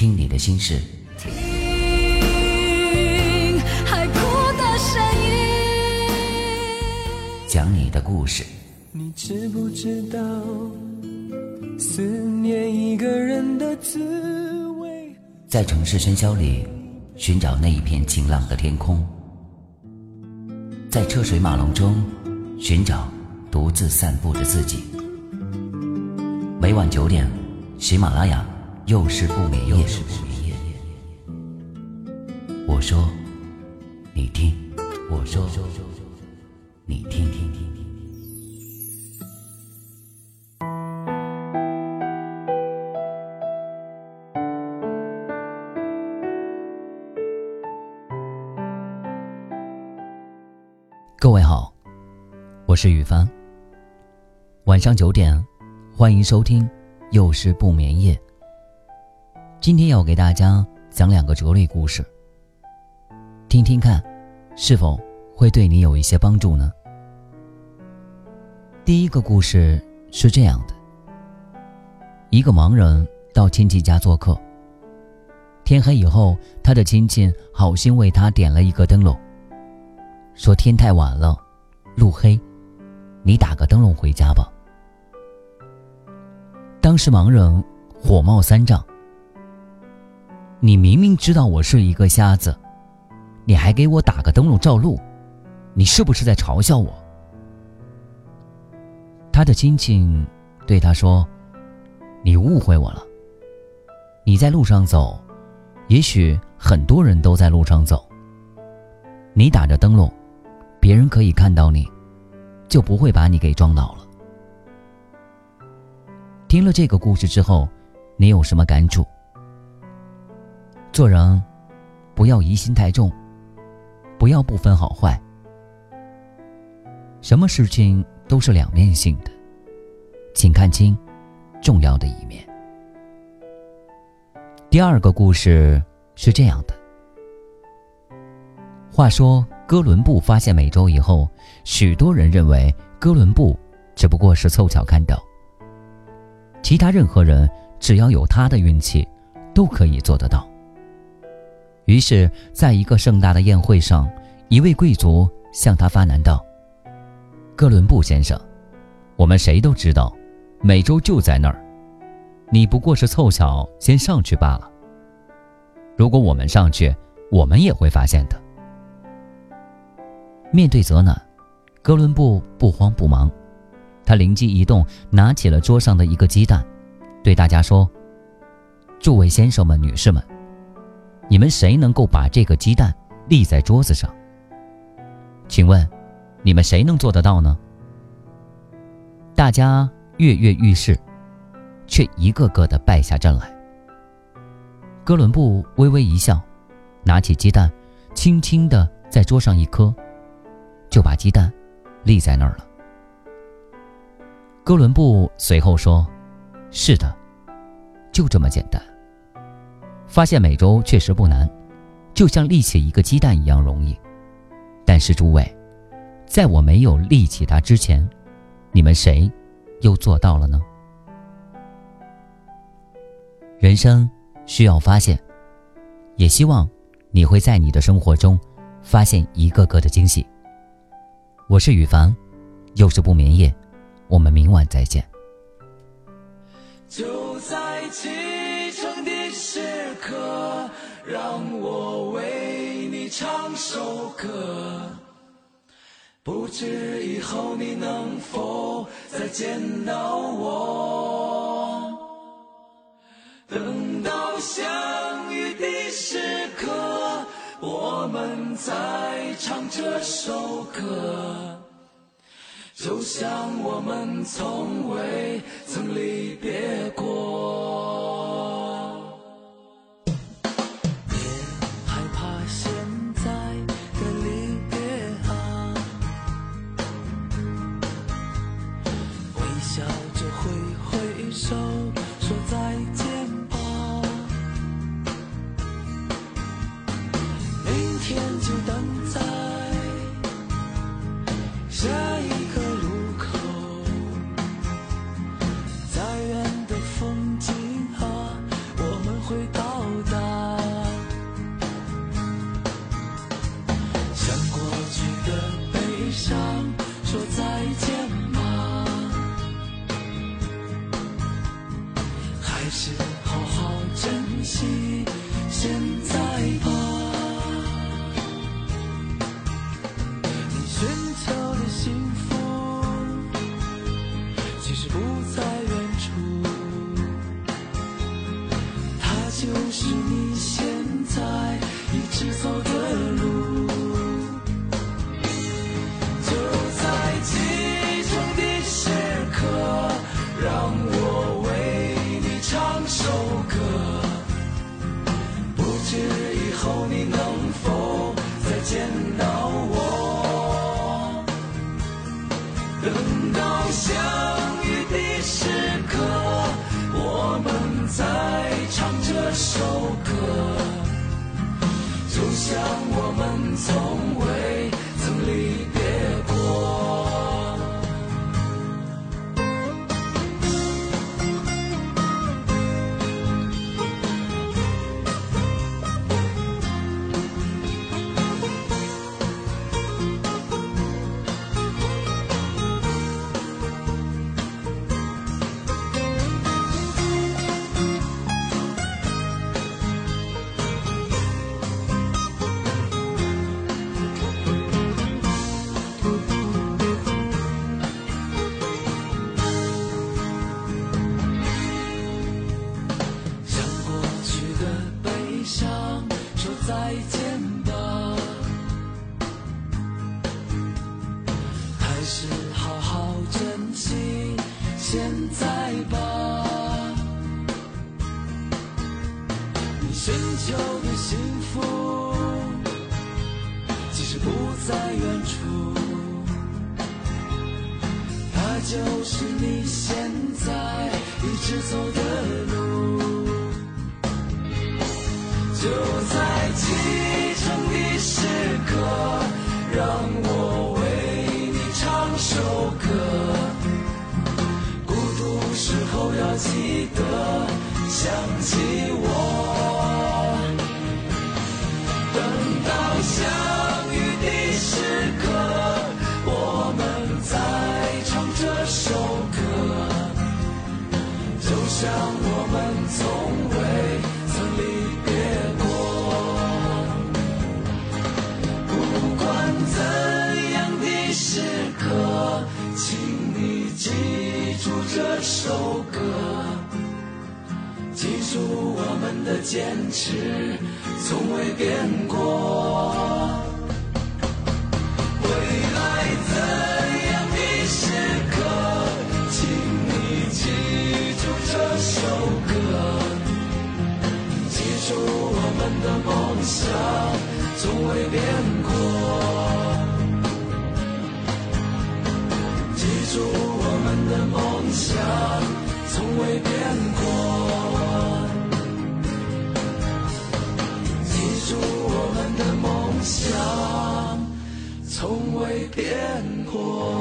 听你的心事，听海哭的声音，讲你的故事。你知不知道思念一个人的滋味？在城市喧嚣里寻找那一片晴朗的天空，在车水马龙中寻找独自散步的自己。每晚九点，喜马拉雅又是不眠夜。我说，你听；我说，你听。各位好，我是雨帆。晚上九点。欢迎收听，又是不眠夜。今天要给大家讲两个哲理故事，听听看，是否会对你有一些帮助呢？第一个故事是这样的：一个盲人到亲戚家做客，天黑以后，他的亲戚好心为他点了一个灯笼，说天太晚了，路黑，你打个灯笼回家吧。当时盲人火冒三丈：“你明明知道我是一个瞎子，你还给我打个灯笼照路，你是不是在嘲笑我？”他的亲戚对他说：“你误会我了。你在路上走，也许很多人都在路上走。你打着灯笼，别人可以看到你，就不会把你给撞倒了。”听了这个故事之后，你有什么感触？做人不要疑心太重，不要不分好坏。什么事情都是两面性的，请看清重要的一面。第二个故事是这样的：话说哥伦布发现美洲以后，许多人认为哥伦布只不过是凑巧看到。其他任何人只要有他的运气，都可以做得到。于是，在一个盛大的宴会上，一位贵族向他发难道：“哥伦布先生，我们谁都知道，美洲就在那儿，你不过是凑巧先上去罢了。如果我们上去，我们也会发现的。”面对责难，哥伦布不慌不忙。他灵机一动，拿起了桌上的一个鸡蛋，对大家说：“诸位先生们、女士们，你们谁能够把这个鸡蛋立在桌子上？请问，你们谁能做得到呢？”大家跃跃欲试，却一个个的败下阵来。哥伦布微微一笑，拿起鸡蛋，轻轻的在桌上一磕，就把鸡蛋立在那儿了。哥伦布随后说：“是的，就这么简单。发现美洲确实不难，就像立起一个鸡蛋一样容易。但是诸位，在我没有立起它之前，你们谁又做到了呢？人生需要发现，也希望你会在你的生活中发现一个个的惊喜。我是雨凡，又是不眠夜。”我们明晚再见。就在今的时刻，让我为你唱首歌。不知以后你能否再见到我？等到相遇的时刻，我们再唱这首歌。就像我们从未曾离别过。挥挥手说再见。是好好珍惜现在吧。你寻求的幸福，其实不在远处。他就是你现在一直走。像我们从未是好好珍惜现在吧。你寻求的幸福，其实不在远处。它就是你现在一直走的路，就歌。孤独时候要记得想起我。等到相遇的时刻，我们再唱这首歌，就像我们从未首歌。记住我们的坚持，从未变过。未来怎样的时刻，请你记住这首歌。记住我们的梦想，从未变过。从未变过。记住我们的梦想，从未变过。